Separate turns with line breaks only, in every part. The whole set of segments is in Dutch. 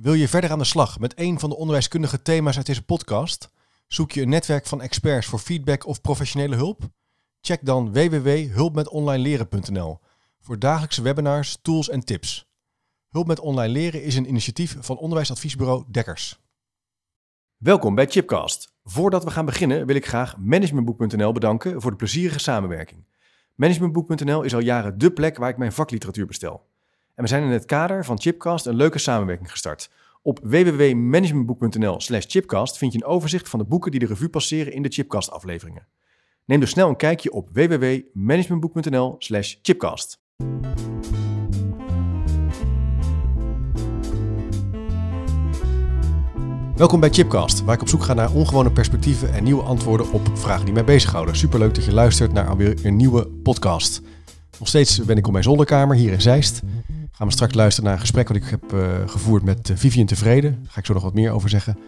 Wil je verder aan de slag met een van de onderwijskundige thema's uit deze podcast? Zoek je een netwerk van experts voor feedback of professionele hulp? Check dan www.hulpmetonlineleren.nl voor dagelijkse webinars, tools en tips. Hulp met online leren is een initiatief van onderwijsadviesbureau Dekkers. Welkom bij Chipcast. Voordat we gaan beginnen wil ik graag managementboek.nl bedanken voor de plezierige samenwerking. Managementboek.nl is al jaren dé plek waar ik mijn vakliteratuur bestel. En we zijn in het kader van Chipcast een leuke samenwerking gestart. Op www.managementboek.nl slash chipcast vind je een overzicht van de boeken die de revue passeren in de Chipcast afleveringen. Neem dus snel een kijkje op www.managementboek.nl slash chipcast. Welkom bij Chipcast, waar ik op zoek ga naar ongewone perspectieven en nieuwe antwoorden op vragen die mij bezighouden. Superleuk dat je luistert naar alweer een nieuwe podcast. Nog steeds ben ik op mijn zolderkamer hier in Zeist. Gaan we straks luisteren naar een gesprek wat ik heb uh, gevoerd met uh, Vivian Tevreden. Daar ga ik zo nog wat meer over zeggen.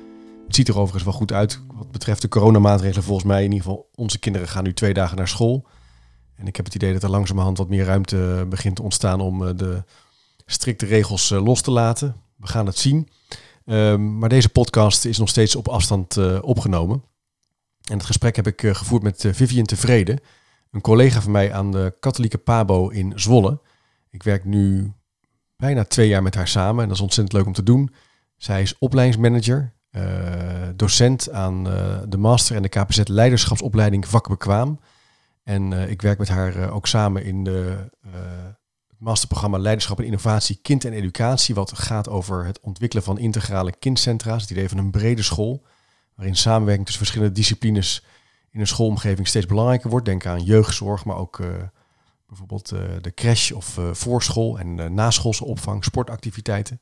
Het ziet er overigens wel goed uit wat betreft de coronamaatregelen. Volgens mij in ieder geval, onze kinderen gaan nu twee dagen naar school. En ik heb het idee dat er langzamerhand wat meer ruimte begint te ontstaan om de strikte regels los te laten. We gaan het zien. Um, maar deze podcast is nog steeds op afstand opgenomen. En het gesprek heb ik gevoerd met Vivian Tevreden, een collega van mij aan de katholieke Pabo in Zwolle. Ik werk nu bijna twee jaar met haar samen en dat is ontzettend leuk om te doen. Zij is opleidingsmanager, uh, docent aan uh, de master en de KPZ leiderschapsopleiding vakbekwaam. En uh, ik werk met haar ook samen in de, het masterprogramma Leiderschap en Innovatie Kind en Educatie, wat gaat over het ontwikkelen van integrale kindcentra's, het idee van een brede school, waarin samenwerking tussen verschillende disciplines in een schoolomgeving steeds belangrijker wordt. Denk aan jeugdzorg, maar ook bijvoorbeeld uh, de crash of uh, voorschool en naschoolse opvang, sportactiviteiten.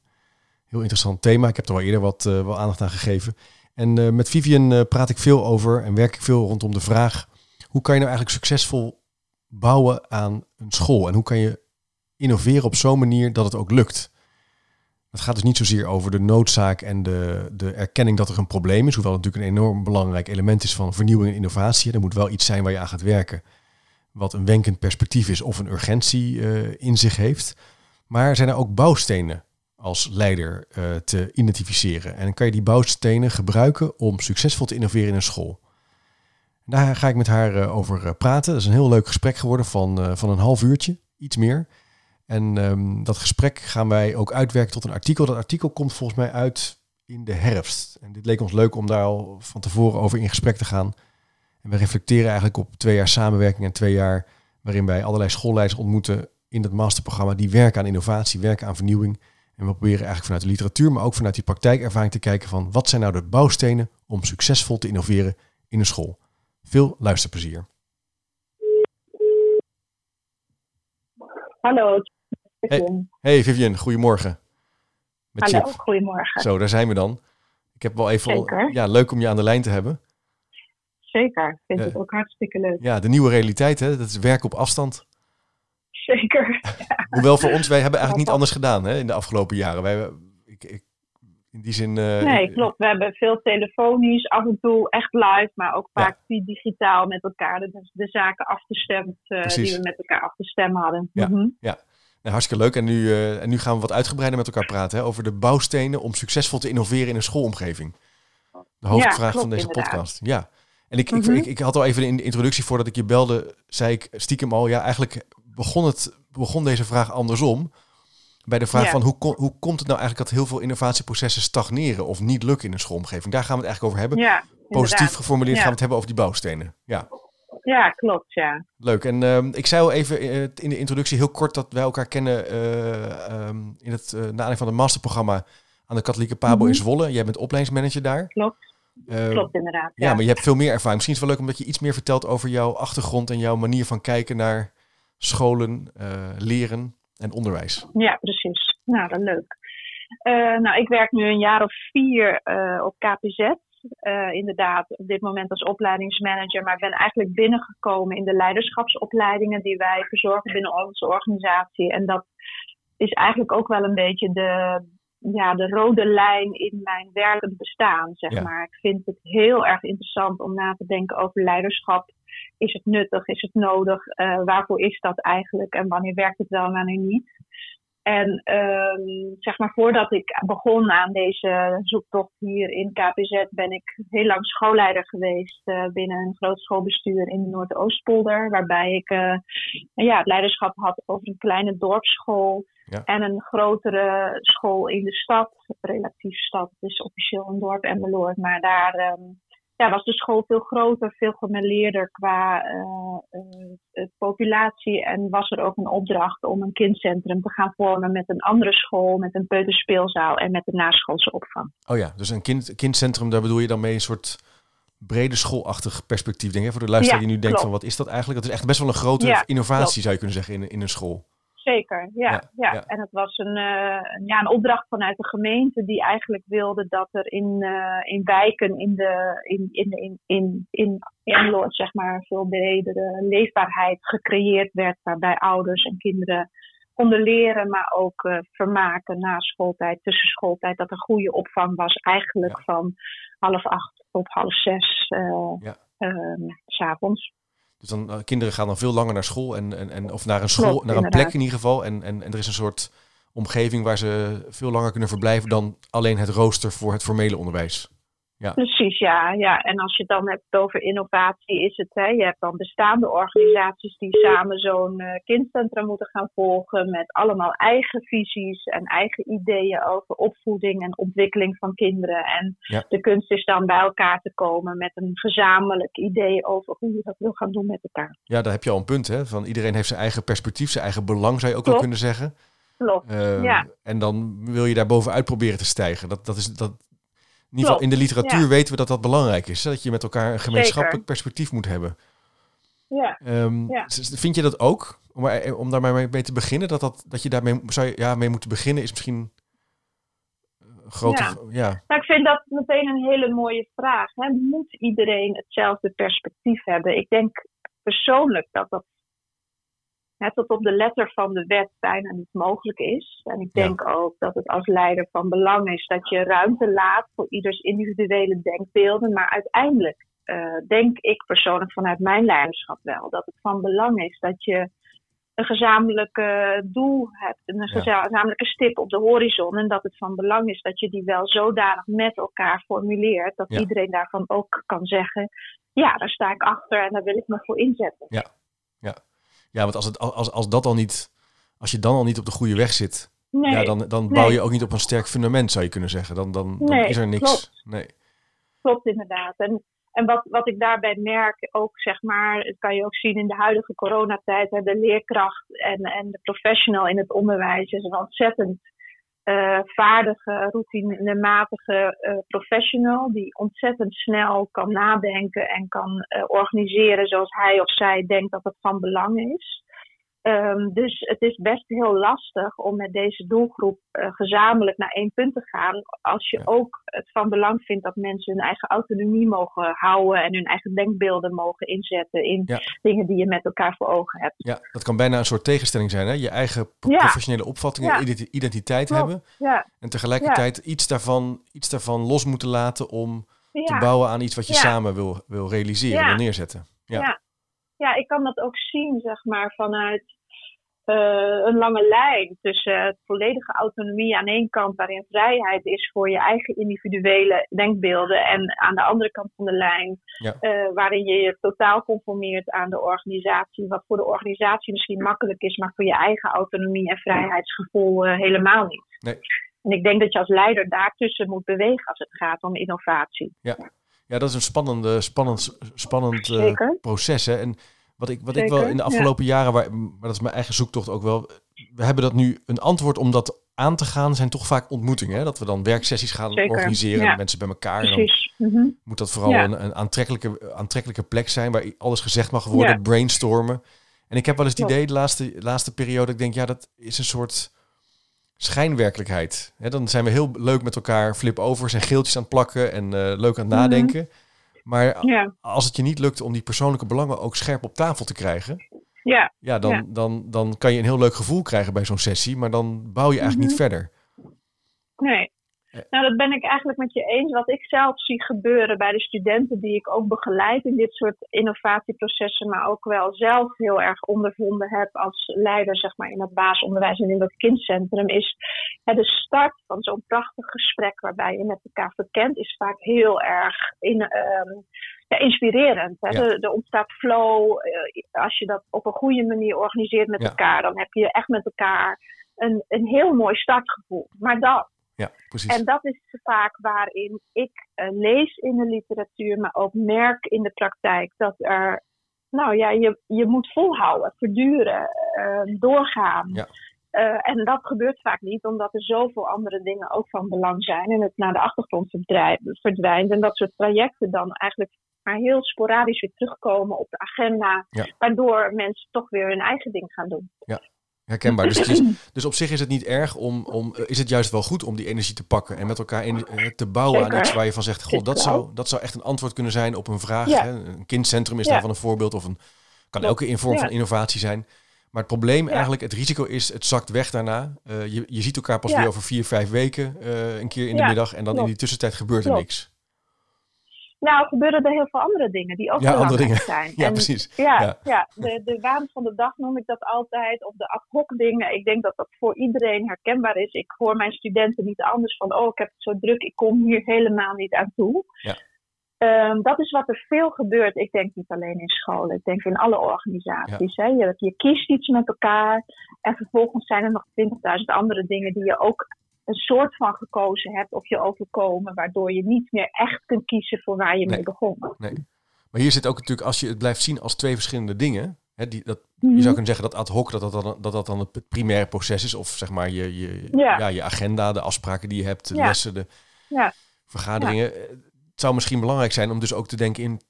Heel interessant thema. Ik heb er al eerder wat wel aandacht aan gegeven. En met Vivian praat ik veel over en werk ik veel rondom de vraag: hoe kan je nou eigenlijk succesvol bouwen aan een school? En hoe kan je innoveren op zo'n manier dat het ook lukt? Het gaat dus niet zozeer over de noodzaak en de, de erkenning dat er een probleem is, hoewel het natuurlijk een enorm belangrijk element is van vernieuwing en innovatie. Er moet wel iets zijn waar je aan gaat werken wat een wenkend perspectief is of een urgentie uh, in zich heeft. Maar zijn er ook bouwstenen als leider uh, te identificeren? En kan je die bouwstenen gebruiken om succesvol te innoveren in een school? Daar ga ik met haar uh, over praten. Dat is een heel leuk gesprek geworden van, van een half uurtje, iets meer. En um, dat gesprek gaan wij ook uitwerken tot een artikel. Dat artikel komt volgens mij uit in de herfst. En dit leek ons leuk om daar al van tevoren over in gesprek te gaan. En we reflecteren eigenlijk op twee jaar samenwerking en twee jaar waarin wij allerlei schoolleiders ontmoeten in het masterprogramma die werken aan innovatie, werken aan vernieuwing. En we proberen eigenlijk vanuit de literatuur, maar ook vanuit die praktijkervaring te kijken van wat zijn nou de bouwstenen om succesvol te innoveren in een school. Veel luisterplezier.
Hallo.
Hey, hey Vivian, goedemorgen.
Met Hallo, Chip. goedemorgen.
Zo, daar zijn we dan. Ik heb wel even, al, ja, leuk om je aan de lijn te hebben
zeker. Ik vind het ook hartstikke leuk.
Ja, de nieuwe realiteit, hè? dat is werk op afstand.
Zeker.
Ja. Hoewel voor ons, wij hebben eigenlijk niet anders gedaan hè, in de afgelopen jaren. Wij, ik, ik, in die zin. Uh,
nee, klopt. We hebben veel telefonisch, af en toe echt live, maar ook vaak ja. digitaal met elkaar de, de zaken afgestemd uh, die we met elkaar afgestemd hadden.
Ja, mm-hmm. ja. Nou, hartstikke leuk. En nu, uh, en nu gaan we wat uitgebreider met elkaar praten hè, over de bouwstenen om succesvol te innoveren in een schoolomgeving. De hoofdvraag ja, klopt, van deze inderdaad. podcast. Ja. En ik, ik, ik, had al even in de introductie voordat ik je belde, zei ik stiekem al, ja, eigenlijk begon, het, begon deze vraag andersom. Bij de vraag van hoe, hoe komt het nou eigenlijk dat heel veel innovatieprocessen stagneren of niet lukken in een schoolomgeving? Daar gaan we het eigenlijk over hebben.
Ja,
Positief geformuleerd gaan we het hebben over die bouwstenen. Ja,
ja klopt, ja.
Leuk. En uh, ik zei al even in de introductie heel kort dat wij elkaar kennen uh, um, in het uh, nadeel van het masterprogramma aan de Katholieke Pabo mm -hmm. in Zwolle. Jij bent opleidingsmanager daar.
Klopt. Uh, Klopt inderdaad.
Ja. ja. maar je hebt veel meer ervaring. Misschien is het wel leuk omdat je iets meer vertelt over jouw achtergrond en jouw manier van kijken naar scholen, leren en onderwijs.
Ja, precies. Nou, dat leuk. Nou, ik werk nu een jaar of vier op KPZ. Inderdaad, op dit moment als opleidingsmanager, maar ben eigenlijk binnengekomen in de leiderschapsopleidingen die wij verzorgen binnen onze organisatie. En dat is eigenlijk ook wel een beetje de, ja, de rode lijn in mijn werkend bestaan, zeg maar. Ik vind het heel erg interessant om na te denken over leiderschap. Is het nuttig? Is het nodig? Uh, waarvoor is dat eigenlijk? En wanneer werkt het wel en wanneer niet? En um, zeg maar voordat ik begon aan deze zoektocht hier in KPZ, ben ik heel lang schoolleider geweest uh, binnen een groot schoolbestuur in de Noordoostpolder. Waarbij ik uh, ja, het leiderschap had over een kleine dorpsschool ja. en een grotere school in de stad. Relatief stad, het is officieel een dorp en beloord. Maar daar um, ja, was de school veel groter, veel gemeleerder qua uh, uh, populatie. En was er ook een opdracht om een kindcentrum te gaan vormen met een andere school, met een peuterspeelzaal en met een naschoolse opvang.
Oh ja, dus een kind, kindcentrum, daar bedoel je dan mee een soort brede schoolachtig perspectief, denk ik. Voor de luisteraar die nu denkt van wat is dat eigenlijk? Dat is echt best wel een grote innovatie, zou je kunnen zeggen, in, in een school.
Zeker, ja, ja, En het was een, uh, ja, een opdracht vanuit de gemeente die eigenlijk wilde dat er in, uh, in wijken in de in, in, in, in, in, in zeg maar, veel bredere leefbaarheid gecreëerd werd. Waarbij ouders en kinderen konden leren, maar ook uh, vermaken na schooltijd, tussen schooltijd. Dat er goede opvang was, eigenlijk van half acht tot half zes ja. s avonds.
Dus dan uh, kinderen gaan dan veel langer naar school en, en, en of naar een school, naar een plek in ieder geval. En, en, en er is een soort omgeving waar ze veel langer kunnen verblijven dan alleen het rooster voor het formele onderwijs.
Ja. Precies, ja, ja. En als je het dan hebt over innovatie, is het, hè, je hebt dan bestaande organisaties die samen zo'n uh, kindcentrum moeten gaan volgen met allemaal eigen visies en eigen ideeën over opvoeding en ontwikkeling van kinderen. En de kunst is dan bij elkaar te komen met een gezamenlijk idee over hoe je dat wil gaan doen met elkaar.
Ja, daar heb je al een punt, hè? Van iedereen heeft zijn eigen perspectief, zijn eigen belang, zou je ook wel kunnen zeggen.
Klopt. Uh, ja.
En dan wil je daar bovenuit proberen te stijgen. Dat, dat, is, dat, in ieder geval in de literatuur weten we dat dat belangrijk is. Dat je met elkaar een gemeenschappelijk perspectief moet hebben.
Ja.
Um, ja. Vind je dat ook? Om, eh, om daar maar mee te beginnen, dat, dat, dat je daarmee zou je, ja, mee moeten beginnen, is misschien een grote. Ja. ja.
Nou, ik vind dat meteen een hele mooie vraag. Hè? Moet iedereen hetzelfde perspectief hebben? Ik denk persoonlijk dat dat hè, tot op de letter van de wet bijna niet mogelijk is. En ik denk ook dat het als leider van belang is dat je ruimte laat voor ieders individuele denkbeelden. Maar uiteindelijk uh, denk ik persoonlijk vanuit mijn leiderschap wel dat het van belang is dat je een gezamenlijk doel hebt, een gezamenlijke stip op de horizon. En dat het van belang is dat je die wel zodanig met elkaar formuleert dat iedereen daarvan ook kan zeggen: ja, daar sta ik achter en daar wil ik me voor inzetten.
Ja. Ja, want als, het, als, als dat al niet, als je dan al niet op de goede weg zit, ja, dan, dan bouw je ook niet op een sterk fundament, zou je kunnen zeggen. Dan, dan, dan is er niks.
Klopt.
Nee.
Klopt, inderdaad. En, en wat, wat ik daarbij merk, ook zeg maar, dat kan je ook zien in de huidige coronatijd, de leerkracht en, en de professional in het onderwijs is een ontzettend uh, vaardige, routinematige uh, professional die ontzettend snel kan nadenken en kan uh, organiseren zoals hij of zij denkt dat het van belang is. Um, dus het is best heel lastig om met deze doelgroep uh, gezamenlijk naar één punt te gaan. Als je ook het van belang vindt dat mensen hun eigen autonomie mogen houden en hun eigen denkbeelden mogen inzetten in ja. dingen die je met elkaar voor ogen hebt.
Ja, dat kan bijna een soort tegenstelling zijn. Hè? Je eigen professionele opvattingen, ja. identiteit hebben. En tegelijkertijd iets, daarvan, iets daarvan los moeten laten om te bouwen aan iets wat je samen wil, wil realiseren, wil neerzetten.
ja ja, ik kan dat ook zien, zeg maar, vanuit uh, een lange lijn tussen volledige autonomie aan één kant, waarin vrijheid is voor je eigen individuele denkbeelden, en aan de andere kant van de lijn, ja. uh, waarin je je totaal conformeert aan de organisatie, wat voor de organisatie misschien makkelijk is, maar voor je eigen autonomie en vrijheidsgevoel uh, helemaal niet.
Nee.
En ik denk dat je als leider daartussen moet bewegen als het gaat om innovatie.
Ja. Ja, dat is een spannende, spannend, spannend proces. Hè? En wat ik, wat ik wel in de afgelopen jaren, waar, maar dat is mijn eigen zoektocht ook wel. We hebben dat nu een antwoord om dat aan te gaan, zijn toch vaak ontmoetingen. Hè? Dat we dan werksessies gaan organiseren mensen bij elkaar. En dan mhm. moet dat vooral een, een, aantrekkelijke, aantrekkelijke plek zijn waar alles gezegd mag worden, brainstormen. En ik heb wel eens het idee de laatste, laatste periode, ik denk, ja, dat is een soort schijnwerkelijkheid. dan zijn we heel leuk met elkaar flip-overs en geeltjes aan het plakken en uh, leuk aan het nadenken. Maar als het je niet lukt om die persoonlijke belangen ook scherp op tafel te krijgen,
ja.
Ja, dan, Dan, dan kan je een heel leuk gevoel krijgen bij zo'n sessie, maar dan bouw je eigenlijk niet mhm. verder.
Nee. Nou, dat ben ik eigenlijk met je eens. Wat ik zelf zie gebeuren bij de studenten die ik ook begeleid in dit soort innovatieprocessen, maar ook wel zelf heel erg ondervonden heb als leider zeg maar, in het basisonderwijs en in dat kindcentrum, is de start van zo'n prachtig gesprek waarbij je met elkaar verkent, is vaak heel erg in, um, ja, inspirerend. Hè? Ja. Er, er, ontstaat flow. Uh, als je dat op een goede manier organiseert met ja. elkaar, dan heb je echt met elkaar een, een heel mooi startgevoel. Maar dat.
Ja, precies.
En dat is vaak waarin ik uh, lees in de literatuur, maar ook merk in de praktijk dat er, nou ja, je, je moet volhouden, verduren, uh, doorgaan.
Ja.
Uh, en dat gebeurt vaak niet, omdat er zoveel andere dingen ook van belang zijn en het naar de achtergrond verdwijnt. En dat soort trajecten dan eigenlijk maar heel sporadisch weer terugkomen op de agenda,
ja.
waardoor mensen toch weer hun eigen ding gaan doen.
Ja. Herkenbaar. Dus, is, dus op zich is het niet erg om, om, is het juist wel goed om die energie te pakken en met elkaar in, te bouwen
Zeker.
aan iets waar je van zegt, god, dat zou, dat zou echt een antwoord kunnen zijn op een vraag.
Ja.
Hè? Een kindcentrum is
Ja.
daarvan een voorbeeld of een, kan elke in vorm
Ja.
van innovatie zijn. Maar het probleem eigenlijk, het risico is, het zakt weg daarna. Eh, je, je ziet elkaar pas weer over vier, vijf weken eh, een keer in de middag en dan in die tussentijd gebeurt er niks.
Nou, gebeuren er heel veel andere dingen die ook
Ja, andere
belangrijk
dingen.
zijn.
Ja,
En
precies.
Ja,
Ja.
ja. de, de waan van de dag noem ik dat altijd. Of de ad hoc dingen. Ik denk dat dat voor iedereen herkenbaar is. Ik hoor mijn studenten niet anders van, oh, ik heb het zo druk, ik kom hier helemaal niet aan toe.
Ja.
Ehm, dat is wat er veel gebeurt. Ik denk niet alleen in scholen, ik denk in alle organisaties. Hè. Je, je kiest iets met elkaar en vervolgens zijn er nog 20.000 andere dingen die je ook een soort van gekozen hebt of je overkomen, waardoor je niet meer echt kunt kiezen voor waar je
Nee.
mee begon.
Maar hier zit ook natuurlijk, als je het blijft zien als twee verschillende dingen. Hè, die, dat,
Mhm.
Je zou kunnen zeggen dat ad hoc dat dat, dan, dat dat dan het primaire proces is. Of zeg maar je, je,
Ja.
ja, je agenda, de afspraken die je hebt, de
Ja.
lessen, de
Ja.
vergaderingen. Het zou misschien belangrijk zijn om dus ook te denken in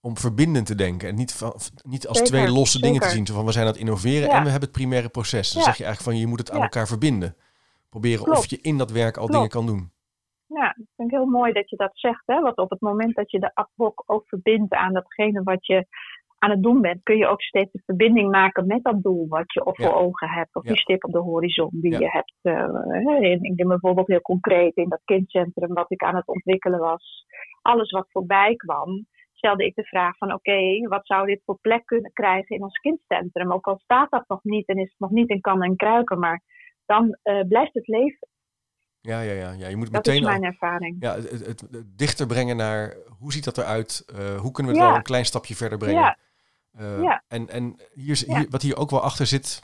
om verbindend te denken. En niet, van, niet als
Zeker,
twee losse dingen te zien. Zo van we zijn aan het innoveren en we hebben het primaire proces. Dan zeg je eigenlijk van je moet het aan elkaar verbinden. Proberen of je in dat werk al
Klopt.
dingen kan doen.
Ja, ik vind het heel mooi dat je dat zegt. Hè? Want op het moment dat je de ad hoc ook verbindt aan datgene wat je aan het doen bent, kun je ook steeds de verbinding maken met dat doel wat je op
Ja.
voor ogen hebt. Of
Ja.
die stip op de horizon die
Ja.
je hebt. in, ik denk bijvoorbeeld heel concreet in dat kindcentrum wat ik aan het ontwikkelen was. Alles wat voorbij kwam, stelde ik de vraag van oké, wat zou dit voor plek kunnen krijgen in ons kindcentrum? Ook al staat dat nog niet en is het nog niet in kan en kruiken, maar dan eh, blijft het leven.
Ja, ja, ja. ja. Je moet
Dat
meteen
is
al-
mijn ervaring.
ja, het, het, het dichter brengen naar hoe ziet dat eruit? Eh, hoe kunnen we het
Ja.
wel een klein stapje verder brengen?
Ja.
Eh,
Ja.
En, en hier, hier, wat hier ook wel achter zit,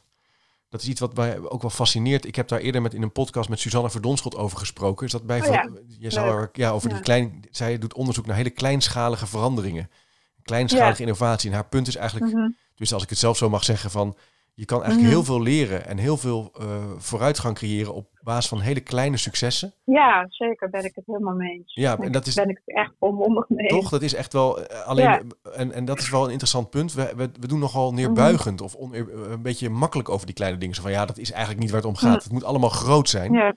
dat is iets wat mij ook wel fascineert. Ik heb daar eerder met in een podcast met Suzanne Verdonschot over gesproken. Is dat bij
Oh
je zou er, ja, over die klein, zij doet onderzoek naar hele kleinschalige veranderingen. Kleinschalige innovatie. En haar punt is eigenlijk,
Mhm.
dus als ik het zelf zo mag zeggen, van je kan eigenlijk
Mhm.
heel veel leren en heel veel eh, vooruitgang creëren op basis van hele kleine successen.
Ja, zeker ben ik het helemaal mee eens.
Ja,
Ben
en
ik-
dat is-
ben ik het echt onmondig mee eens.
Toch? Dat is echt wel eh, alleen.
Ja.
En, en dat is wel een interessant punt. We, we, we doen nogal
Mhm.
neerbuigend of on, een beetje makkelijk over die kleine dingen. Zo van ja, dat is eigenlijk niet waar het om gaat. Het moet allemaal groot zijn.
Ja,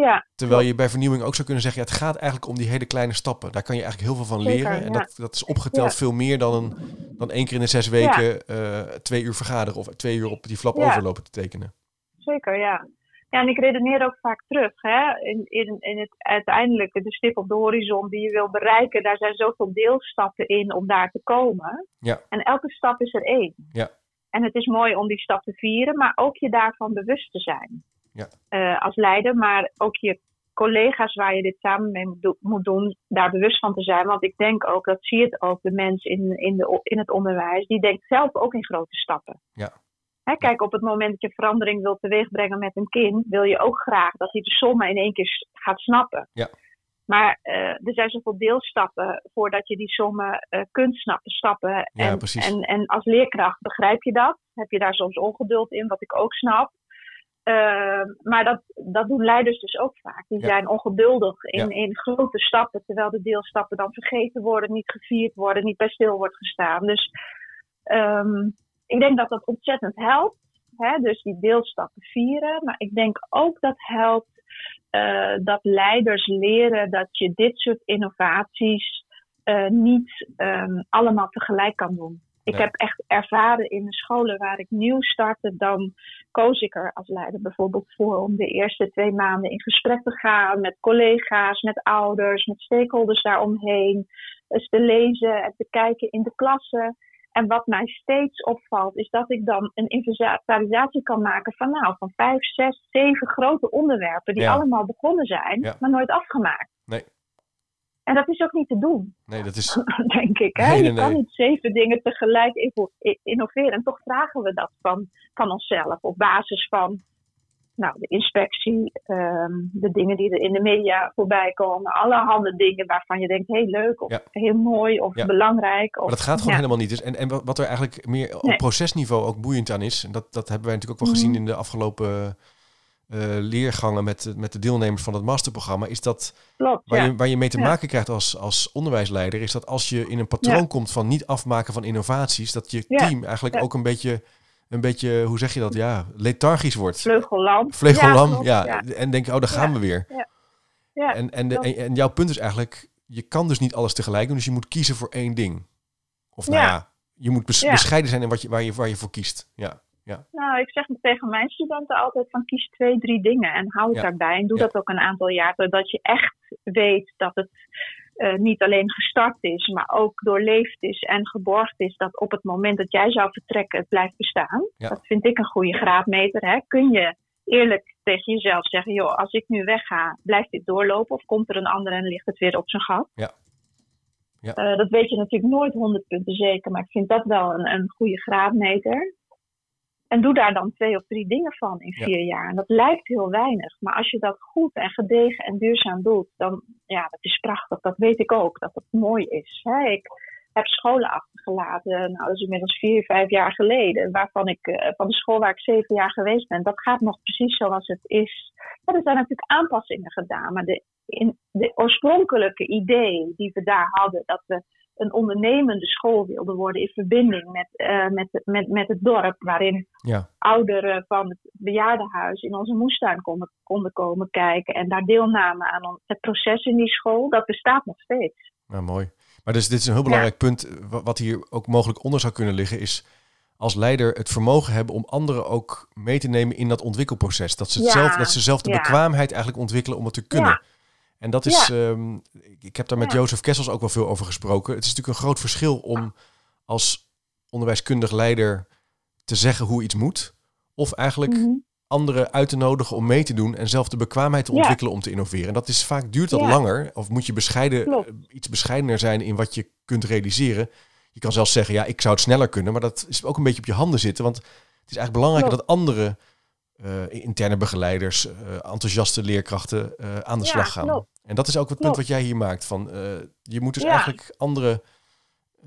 ja
Terwijl je bij vernieuwing ook zou kunnen zeggen: ja, het gaat eigenlijk om die hele kleine stappen. Daar kan je eigenlijk heel veel van
Zeker,
leren. En
ja.
dat, dat is opgeteld
Ja.
veel meer dan, een, dan één keer in de zes weken eh, twee uur vergaderen of twee uur op die flap overlopen te tekenen.
zeker, ja. Ja, en ik redeneer ook vaak terug. Hè? In, in, in het uiteindelijke, de stip op de horizon die je wil bereiken, daar zijn zoveel deelstappen in om daar te komen.
Ja.
En elke stap is er één.
Ja.
En het is mooi om die stap te vieren, maar ook je daarvan bewust te zijn.
Ja.
Eh, als leider, maar ook je collega's waar je dit samen mee moet, do- moet doen, daar bewust van te zijn. Want ik denk ook, dat zie je ook, de mens in, in, de, in het onderwijs, die denkt zelf ook in grote stappen.
Ja.
Hè, kijk, op het moment dat je verandering wilt teweegbrengen met een kind, wil je ook graag dat hij de sommen in één keer gaat snappen.
Ja.
Maar eh, er zijn zoveel deelstappen voordat je die sommen eh, kunt snappen. stappen. En. En, en als leerkracht begrijp je dat. Heb je daar soms ongeduld in, wat ik ook snap. Eh, maar dat, dat doen leiders dus ook vaak. Die
Ja.
zijn ongeduldig in,
Ja.
in grote stappen, terwijl de deelstappen dan vergeten worden, niet gevierd worden, niet bij stil wordt gestaan. Dus ehm, ik denk dat dat ontzettend helpt. Hè? Dus die deelstappen vieren. Maar ik denk ook dat helpt eh, dat leiders leren dat je dit soort innovaties eh, niet ehm, allemaal tegelijk kan doen. Ik heb echt ervaren in de scholen waar ik nieuw startte, dan koos ik er als leider bijvoorbeeld voor om de eerste twee maanden in gesprek te gaan met collega's, met ouders, met stakeholders daaromheen. Dus te lezen en te kijken in de klassen. En wat mij steeds opvalt, is dat ik dan een inventarisatie kan maken van nou, van vijf, zes, zeven grote onderwerpen die allemaal begonnen zijn, maar nooit afgemaakt. En dat is ook niet te doen.
Nee, dat is.
Denk ik. Hè? je kan niet zeven dingen tegelijk innoveren. En toch vragen we dat van, van onszelf op basis van nou, de inspectie, ehm, de dingen die er in de media voorbij komen, allerhande dingen waarvan je denkt, heel leuk of heel mooi of belangrijk. Of,
maar dat gaat gewoon helemaal niet. Dus en, en wat er eigenlijk meer op procesniveau ook boeiend aan is, en dat, dat hebben wij natuurlijk ook wel gezien mhm. in de afgelopen leergangen met, met de deelnemers van het masterprogramma, is dat
Klopt,
waar, je, waar je mee te maken krijgt als, als onderwijsleider, is dat als je in een patroon komt van niet afmaken van innovaties, dat je team eigenlijk ook een beetje een beetje, hoe zeg je dat? Ja, lethargisch wordt.
Vleugellam.
Vleugellam, ja. ja. En denk, oh, daar gaan we weer. Ja. ja. En, en, de, en, jouw punt is eigenlijk, je kan dus niet alles tegelijk doen, dus je moet kiezen voor één ding. Of nou ja, je moet bescheiden zijn in wat je, waar, je, waar je voor kiest. Ja. Ja.
Nou, ik zeg tegen mijn studenten altijd van kies twee, drie dingen en hou het daarbij. En doe dat ook een aantal jaar, zodat je echt weet dat het uh, niet alleen gestart is, maar ook doorleefd is en geborgd is dat op het moment dat jij zou vertrekken, het blijft bestaan. Dat vind ik een goede graadmeter. Hè? Kun je eerlijk tegen jezelf zeggen, joh, als ik nu wegga, blijft dit doorlopen of komt er een ander en ligt het weer op zijn gat?
Ja.
Ja. Uh, dat weet je natuurlijk nooit 100 punten zeker, maar ik vind dat wel een, een goede graadmeter. En doe daar dan twee of drie dingen van in vier jaar. En dat lijkt heel weinig. Maar als je dat goed en gedegen en duurzaam doet, dan ja, dat is prachtig. Dat weet ik ook, dat het mooi is. ik heb scholen achtergelaten, nou, dat is inmiddels vier, vijf jaar geleden, waarvan ik eh, van de school waar ik zeven jaar geweest ben, dat gaat nog precies zoals het is. Ja, er zijn natuurlijk aanpassingen gedaan, maar de, in, de oorspronkelijke idee die we daar hadden, dat we een ondernemende school wilde worden in verbinding met, uh, met, met, met het dorp, waarin
ja.
ouderen van het bejaardenhuis in onze moestuin konden, konden komen kijken en daar deelnamen aan het proces in die school, dat bestaat nog steeds.
Nou, mooi. Maar dus dit is een heel belangrijk punt, wat hier ook mogelijk onder zou kunnen liggen, is als leider het vermogen hebben om anderen ook mee te nemen in dat ontwikkelproces. Dat ze, zelf, dat ze zelf de bekwaamheid eigenlijk ontwikkelen om het te kunnen. En dat is, ehm, ik heb daar met Jozef Kessels ook wel veel over gesproken. Het is natuurlijk een groot verschil om als onderwijskundig leider te zeggen hoe iets moet. Of eigenlijk mhm. anderen uit te nodigen om mee te doen en zelf de bekwaamheid te ontwikkelen om te innoveren. En dat is vaak duurt dat langer. Of moet je bescheiden, eh, iets bescheidener zijn in wat je kunt realiseren. Je kan zelfs zeggen, ja, ik zou het sneller kunnen. Maar dat is ook een beetje op je handen zitten. Want het is eigenlijk belangrijker dat anderen interne begeleiders, uh, enthousiaste leerkrachten uh, aan de slag gaan. En dat is ook het punt wat jij hier maakt. Van, je moet dus eigenlijk anderen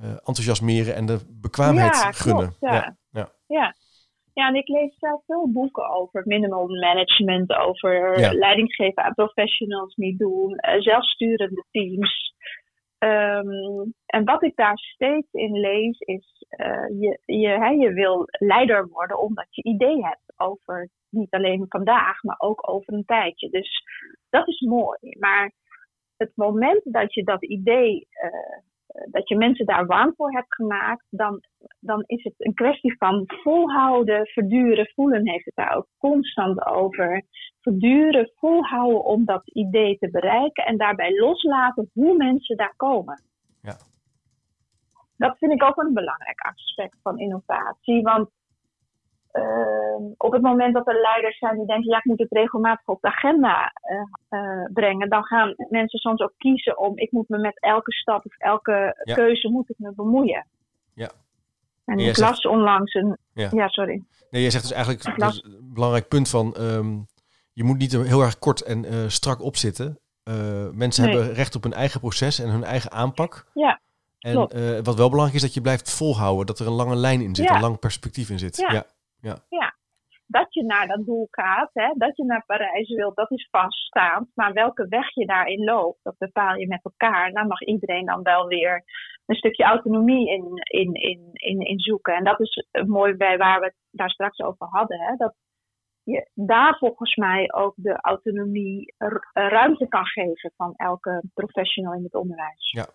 enthousiasmeren en de bekwaamheid gunnen.
Ja. Ja. ja. Ja. en ik lees zelf veel boeken over minimum management, over leidinggeven aan professionals niet doen, zelfsturende teams. Um, en wat ik daar steeds in lees is, je, je, je wil leider worden omdat je idee hebt over niet alleen vandaag, maar ook over een tijdje. Dus dat is mooi. Maar het moment dat je dat idee, uh, dat je mensen daar warm voor hebt gemaakt, dan, dan is het een kwestie van volhouden, verduren, voelen heeft het daar ook constant over. Verduren, volhouden om dat idee te bereiken en daarbij loslaten hoe mensen daar komen.
Ja.
Dat vind ik ook een belangrijk aspect van innovatie. Want Ehm, op het moment dat er leiders zijn die denken, ja, ik moet het regelmatig op de agenda uh, uh, brengen, dan gaan mensen soms ook kiezen om, ik moet me met elke stap of elke keuze moet ik me bemoeien.
Ja.
En ik las onlangs een. Ja. sorry.
Nee, jij zegt dus eigenlijk dus een belangrijk punt van. Um, je moet niet heel erg kort en uh, strak opzitten. mensen hebben recht op hun eigen proces en hun eigen aanpak.
Ja.
En wat wel belangrijk is, dat je blijft volhouden. Dat er een lange lijn in zit, een lang perspectief in zit. ja. Ja.
ja. Dat je naar dat doel gaat, hè, dat je naar Parijs wilt, dat is vaststaand. Maar welke weg je daarin loopt, dat bepaal je met elkaar. Daar mag iedereen dan wel weer een stukje autonomie in, in, in, in, in zoeken. En dat is mooi bij waar we het daar straks over hadden. Hè, dat je daar volgens mij ook de autonomie ruimte kan geven van elke professional in het onderwijs.
Ja,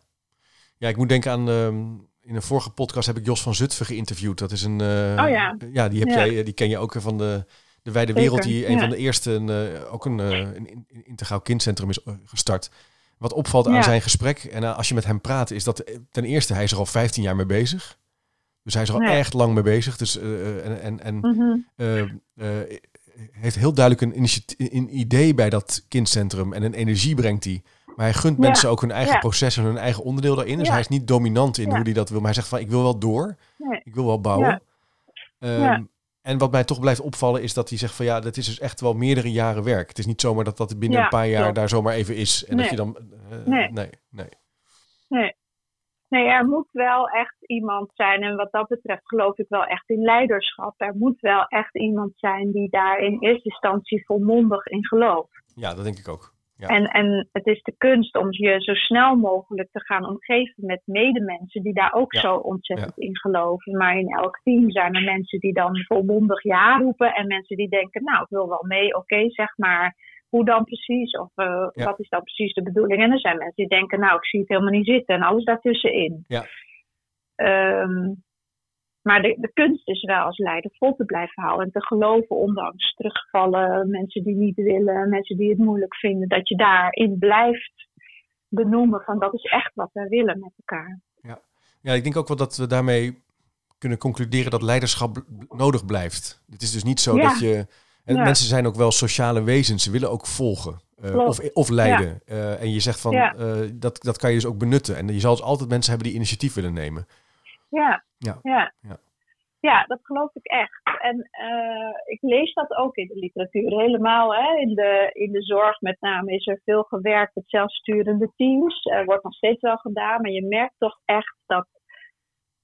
ja ik moet denken aan. Ehm, in een vorige podcast heb ik Jos van Zutphen geïnterviewd. Dat is een.
oh ja.
Ja, die, heb Jij, die ken je ook van de, de Wijde Wereld, die een van de eerste een, ook een, een, integraal kindcentrum is gestart. Wat opvalt aan zijn gesprek en als je met hem praat, is dat ten eerste hij is er al 15 jaar mee bezig. Dus hij is er al echt lang mee bezig. Dus, en en, en mm heeft heel duidelijk een, een, idee bij dat kindcentrum en een energie brengt hij. Maar hij gunt mensen ook hun eigen proces en hun eigen onderdeel daarin. Dus hij is niet dominant in hoe hij dat wil. Maar hij zegt van ik wil wel door. Ik wil wel bouwen. Ehm, en wat mij toch blijft opvallen is dat hij zegt van ja, dat is dus echt wel meerdere jaren werk. Het is niet zomaar dat dat binnen een paar jaar daar zomaar even is. En dat je dan. Uh, nee. nee.
Nee. Nee. Nee, er moet wel echt iemand zijn. En wat dat betreft geloof ik wel echt in leiderschap. Er moet wel echt iemand zijn die daar in eerste instantie volmondig in gelooft.
Ja, dat denk ik ook. Ja.
En, en het is de kunst om je zo snel mogelijk te gaan omgeven met medemensen die daar ook zo ontzettend in geloven. Maar in elk team zijn er mensen die dan volmondig ja roepen en mensen die denken, nou, ik wil wel mee, oké, zeg maar hoe dan precies? Of uh, wat is dan precies de bedoeling? En er zijn mensen die denken, nou, ik zie het helemaal niet zitten en alles daartussenin.
Ja.
Um, maar de, de kunst is wel als leider vol te blijven houden en te geloven, ondanks terugvallen, mensen die niet willen, mensen die het moeilijk vinden, dat je daarin blijft benoemen van dat is echt wat wij willen met elkaar.
Ja, ja ik denk ook wel dat we daarmee kunnen concluderen dat leiderschap nodig blijft. Het is dus niet zo dat je en mensen zijn ook wel sociale wezens. Ze willen ook volgen. Uh, of, of leiden. Uh, en je zegt van, uh, dat, dat kan je dus ook benutten. En je zal dus altijd mensen hebben die initiatief willen nemen.
Ja, ja. ja. ja. dat geloof ik echt. En ik lees dat ook in de literatuur. Helemaal hè? In, de, in de zorg met name is er veel gewerkt met zelfsturende teams. Er wordt nog steeds wel gedaan. Maar je merkt toch echt dat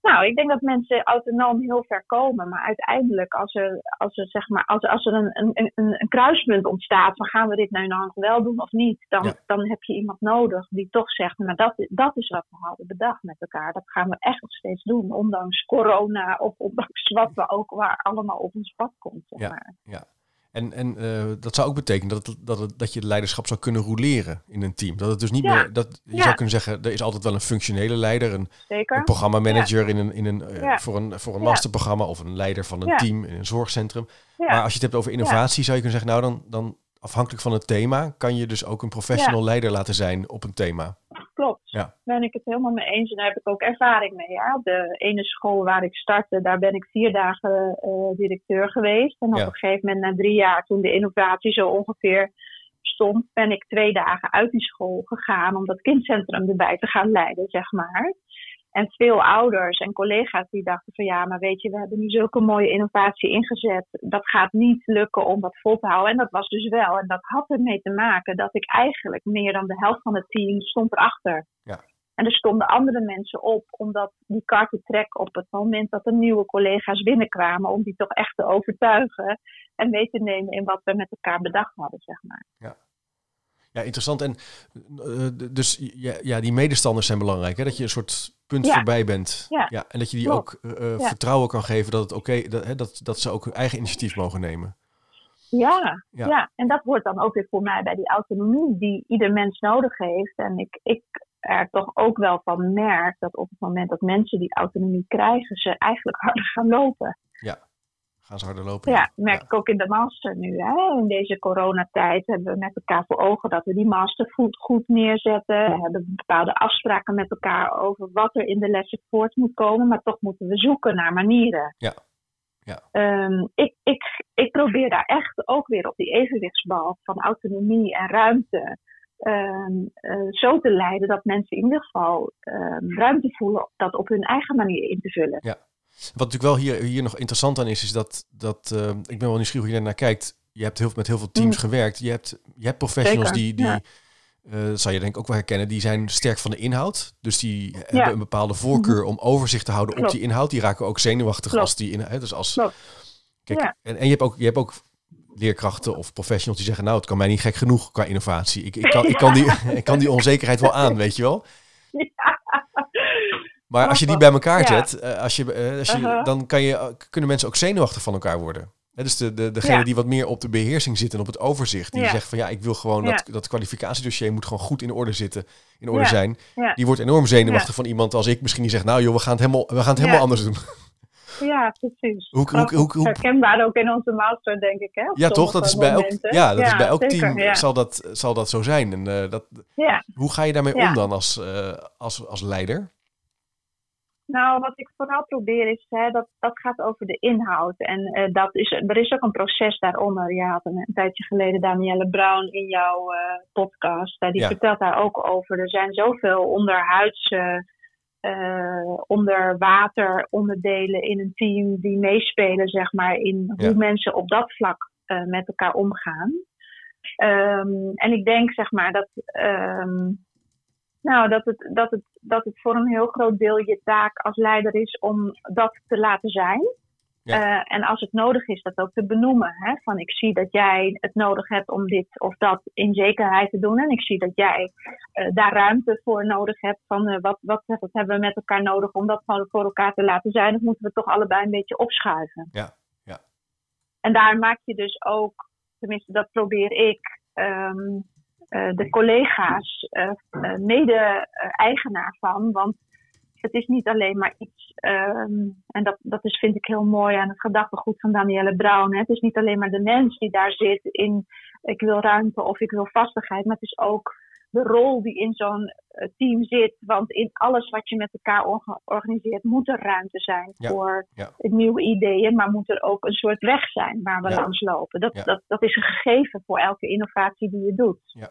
nou, ik denk dat mensen autonoom heel ver komen. Maar uiteindelijk, als er, als er, zeg maar, als, als er een, een, een, een kruispunt ontstaat van gaan we dit nou nog wel doen of niet, dan, dan heb je iemand nodig die toch zegt, maar dat, dat is wat we hadden bedacht met elkaar. Dat gaan we echt nog steeds doen, ondanks corona of ondanks wat we ook waar allemaal op ons pad komt. Zeg maar.
ja, ja. En, en uh, dat zou ook betekenen dat, het, dat, het, dat je leiderschap zou kunnen roleren in een team. Dat het dus niet meer, dat, je zou kunnen zeggen, er is altijd wel een functionele leider, een, een programmamanager in een, in een, uh, voor een, voor een masterprogramma of een leider van een team in een zorgcentrum. Maar als je het hebt over innovatie, zou je kunnen zeggen, nou dan, dan afhankelijk van het thema, kan je dus ook een professional leider laten zijn op een thema.
Klopt. Ja. Ben ik het helemaal mee eens en daar heb ik ook ervaring mee. Ja. Op de ene school waar ik startte, daar ben ik vier dagen uh, directeur geweest. En op een gegeven moment, na drie jaar, toen de innovatie zo ongeveer stond, ben ik twee dagen uit die school gegaan om dat kindcentrum erbij te gaan leiden, zeg maar. En veel ouders en collega's die dachten van ja, maar weet je, we hebben nu zulke mooie innovatie ingezet. Dat gaat niet lukken om dat vol te houden. En dat was dus wel. En dat had ermee te maken dat ik eigenlijk meer dan de helft van het team stond erachter.
Ja.
En er stonden andere mensen op om dat, die kar te trekken op het moment dat er nieuwe collega's binnenkwamen. Om die toch echt te overtuigen en mee te nemen in wat we met elkaar bedacht hadden, zeg maar.
Ja. Ja, interessant. En uh, dus ja, ja, die medestanders zijn belangrijk. Hè? Dat je een soort punt voorbij bent. Ja. ja. En dat je die ook uh, vertrouwen kan geven dat het oké dat, dat, dat ze ook hun eigen initiatief mogen nemen.
Ja, ja, en dat hoort dan ook weer voor mij bij die autonomie die ieder mens nodig heeft. En ik, ik er toch ook wel van merk dat op het moment dat mensen die autonomie krijgen, ze eigenlijk harder gaan lopen.
Ja gaan ze harder lopen.
Ja, merk ik ook in de master nu. Hè. In deze coronatijd hebben we met elkaar voor ogen dat we die master goed, goed neerzetten. We hebben bepaalde afspraken met elkaar over wat er in de lessen voort moet komen. Maar toch moeten we zoeken naar manieren.
Ja. Ja.
Um, ik, ik, ik probeer daar echt ook weer op die evenwichtsbal van autonomie en ruimte um, uh, zo te leiden dat mensen in ieder geval um, ruimte voelen dat op hun eigen manier in te vullen.
Ja, wat natuurlijk wel hier, hier nog interessant aan is, is dat, dat uh, ik ben wel nieuwsgierig hoe je naar kijkt. Je hebt heel, met heel veel teams mm. gewerkt. Je hebt, je hebt professionals die, die ja. uh, dat zal je denk ik ook wel herkennen, die zijn sterk van de inhoud. Dus die ja. hebben een bepaalde voorkeur mhm. om overzicht te houden Klopt. op die inhoud. Die raken ook zenuwachtig Klopt. als die inhoud. Dus als, kijk, ja. en, en je hebt ook, je hebt ook leerkrachten of professionals die zeggen, nou, het kan mij niet gek genoeg qua innovatie. Ik, ik, kan, ik, kan, die, ik kan die onzekerheid wel aan, weet je wel. Ja. Maar als je die bij elkaar zet, uh, als je, uh, als je, uh -huh. dan kan je, kunnen mensen ook zenuwachtig van elkaar worden. Dus de, de, degene die wat meer op de beheersing zit en op het overzicht. Die zegt van ja, ik wil gewoon dat, dat kwalificatiedossier moet gewoon goed in orde zitten, in orde zijn. Die wordt enorm zenuwachtig van iemand als ik misschien die zegt, nou joh, we gaan het helemaal, we gaan het helemaal anders doen.
Ja, precies. Hoe, hoe, hoe, hoe, herkenbaar ook in onze master, denk ik. Hè,
ja, toch? Dat is bij elk, ja, dat is bij elk team zal, dat, zal dat zo zijn. En, uh, dat, Hoe ga je daarmee om dan als, uh, als, als leider?
Nou, wat ik vooral probeer is, hè, dat, dat gaat over de inhoud. En uh, dat is, er is ook een proces daaronder. Je had een, een tijdje geleden Danielle Brown in jouw podcast. die vertelt daar ook over. Er zijn zoveel onderhuidse uh, onder water onderdelen in een team die meespelen, zeg maar, in hoe mensen op dat vlak met elkaar omgaan. Um, en ik denk, zeg maar, dat, um, nou, dat, het, dat, het, dat het voor een heel groot deel je taak als leider is om dat te laten zijn. Ja. Uh, en als het nodig is, dat ook te benoemen. Hè? Van ik zie dat jij het nodig hebt om dit of dat in zekerheid te doen. En ik zie dat jij uh, daar ruimte voor nodig hebt. Van uh, wat, wat, wat, hebben we met elkaar nodig om dat voor elkaar te laten zijn. Dat moeten we toch allebei een beetje opschuiven.
Ja, ja.
En daar maak je dus ook, tenminste dat probeer ik, um, de collega's mede-eigenaar van. Want het is niet alleen maar iets, um, en dat, dat is, vind ik heel mooi aan het gedachtegoed van Danielle Brown. Het is niet alleen maar de mens die daar zit in ik wil ruimte of ik wil vastigheid, maar het is ook de rol die in zo'n uh, team zit. Want in alles wat je met elkaar organiseert, moet er ruimte zijn voor ja. nieuwe ideeën, maar moet er ook een soort weg zijn waar we ja. langs lopen. Dat, dat, dat is een gegeven voor elke innovatie die je doet.
Ja.